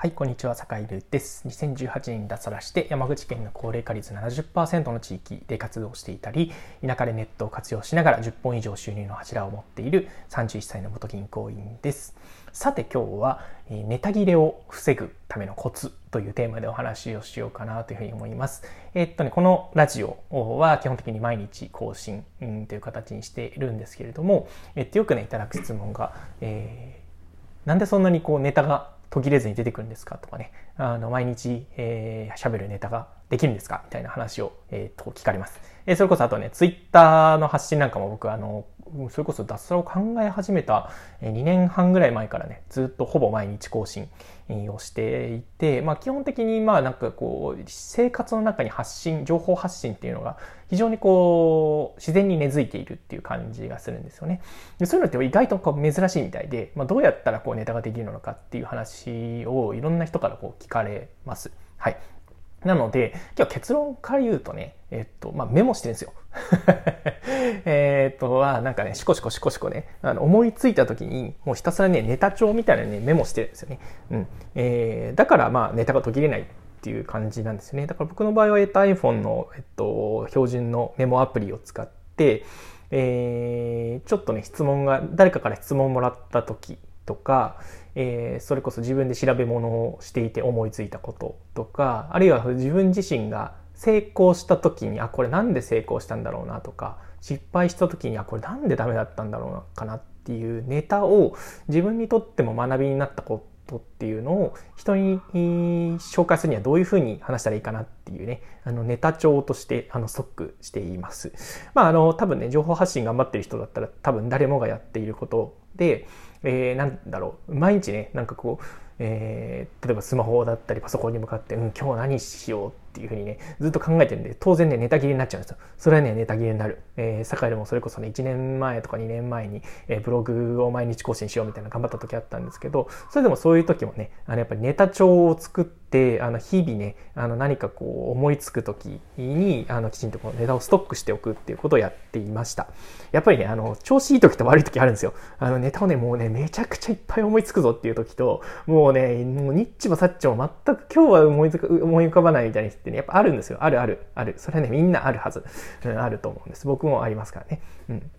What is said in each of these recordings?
はい、こんにちは、坂井るです。2018年に脱サラして山口県の高齢化率70%の地域で活動していたり、田舎でネットを活用しながら10本以上収入の柱を持っている31歳の元銀行員です。さて今日は、ネタ切れを防ぐためのコツというテーマでお話をしようかなというふうに思います。えっとね、このラジオは基本的に毎日更新という形にしているんですけれども、えっと、よくね、いただく質問が、えー、なんでそんなにこうネタが途切れずに出てくるんですか？とかね、あの、毎日、えー、喋るネタができるんですか？みたいな話を、えー、と、聞かれます。えー、それこそあとね、ツイッターの発信なんかも僕、あの、それこそ脱サラを考え始めた2年半ぐらい前からね、ずっとほぼ毎日更新をしていて、まあ基本的にまあなんかこう、生活の中に発信、情報発信っていうのが非常にこう、自然に根付いているっていう感じがするんですよね。でそういうのって意外とこう珍しいみたいで、まあどうやったらこうネタができるのかっていう話をいろんな人からこう聞かれます。はい。なので、今日結論から言うとね、えっと、まあ、メモしてるんですよ。えっと、は、なんかね、シコシコシコシコね、あの、思いついた時に、もうひたすらね、ネタ帳みたいなね、メモしてるんですよね。うん。えー、だから、まあ、ネタが途切れないっていう感じなんですよね。だから僕の場合は、えっと、iPhone の、えっと、標準のメモアプリを使って、えー、ちょっとね、質問が、誰かから質問もらった時とか、えー、それこそ自分で調べ物をしていて思いついたこととかあるいは自分自身が成功した時にあこれなんで成功したんだろうなとか失敗した時にあこれなんでダメだったんだろうなかなっていうネタを自分にとっても学びになったことっていうのを人に紹介するにはどういうふうに話したらいいかなっていうね、あのネタ帳としてあのストックしています。まああの多分ね、情報発信頑張ってる人だったら多分誰もがやっていることで、えー、なんだろう、毎日ね、なんかこう、えー、例えばスマホだったりパソコンに向かって、うん、今日何しようってていうふうにね、ずっと考えてるんで、当然ね、ネタ切れになっちゃうんですよ。それはね、ネタ切れになる。えー、堺でもそれこそね、1年前とか2年前に、えー、ブログを毎日更新しようみたいな頑張った時あったんですけど、それでもそういう時もね、あの、やっぱりネタ帳を作って、あの、日々ね、あの、何かこう、思いつく時に、あの、きちんとこのネタをストックしておくっていうことをやっていました。やっぱりね、あの、調子いい時と悪い時あるんですよ。あの、ネタをね、もうね、めちゃくちゃいっぱい思いつくぞっていう時と、もうね、もうニッチもサッチも全く今日は思い思い浮かばないみたいにってね、やっぱあるんですよ。あるある、ある。それはね、みんなあるはず。うん、あると思うんです。僕もありますからね。うん。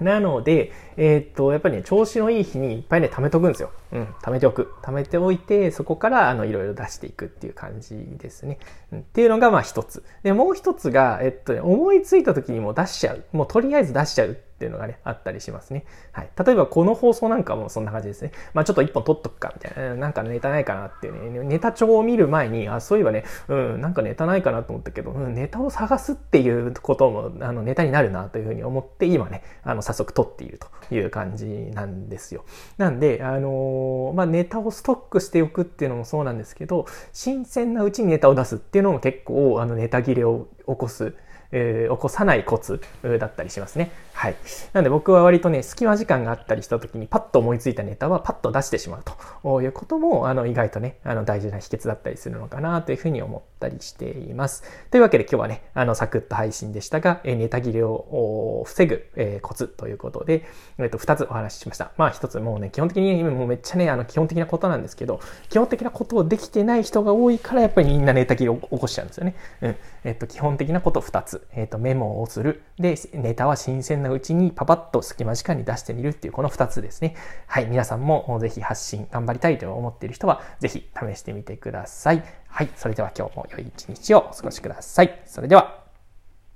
なので、えー、っと、やっぱりね、調子のいい日にいっぱいね、貯めとくんですよ。うん、貯めておく。貯めておいて、そこから、あの、いろいろ出していくっていう感じですね。うん、っていうのが、まあ一つ。で、もう一つが、えっとね、思いついた時にもう出しちゃう。もうとりあえず出しちゃうっていうのがね、あったりしますね。はい。例えばこの放送なんかもそんな感じですね。まあちょっと一本撮っとくか、みたいな。なんかネタないかなっていうね。ネタ帳を見る前に、あ、そういえばね、うん、なんかネタないかなと思ったけど、うん、ネタを探すっていうことも、あの、ネタになるなというふうに思って、今ね、あの、早速撮っているという感じなんですよ。なんで、あのー、まあネタをストックしておくっていうのもそうなんですけど、新鮮なうちにネタを出すっていうのも結構、あの、ネタ切れを起こす。えー、起こさないコツだったりしますね。はい。なので僕は割とね、隙間時間があったりした時にパッと思いついたネタはパッと出してしまうということも、あの、意外とね、あの、大事な秘訣だったりするのかなというふうに思ったりしています。というわけで今日はね、あの、サクッと配信でしたが、えネタ切れを防ぐ、え、コツということで、えっ、と、二つお話ししました。まあ一つもうね、基本的にもうめっちゃね、あの、基本的なことなんですけど、基本的なことをできてない人が多いから、やっぱりみんなネタ切れを起こしちゃうんですよね。うん。えっ、と、基本的なこと二つ。えっ、と、メモをする。で、ネタは新鮮なうちにパパッと隙間時間に出してみるっていうこの二つですね。はい。皆さんもぜひ発信頑張りたいと思っている人は、ぜひ試してみてください。はい。それでは今日も良い一日をお過ごしください。それでは。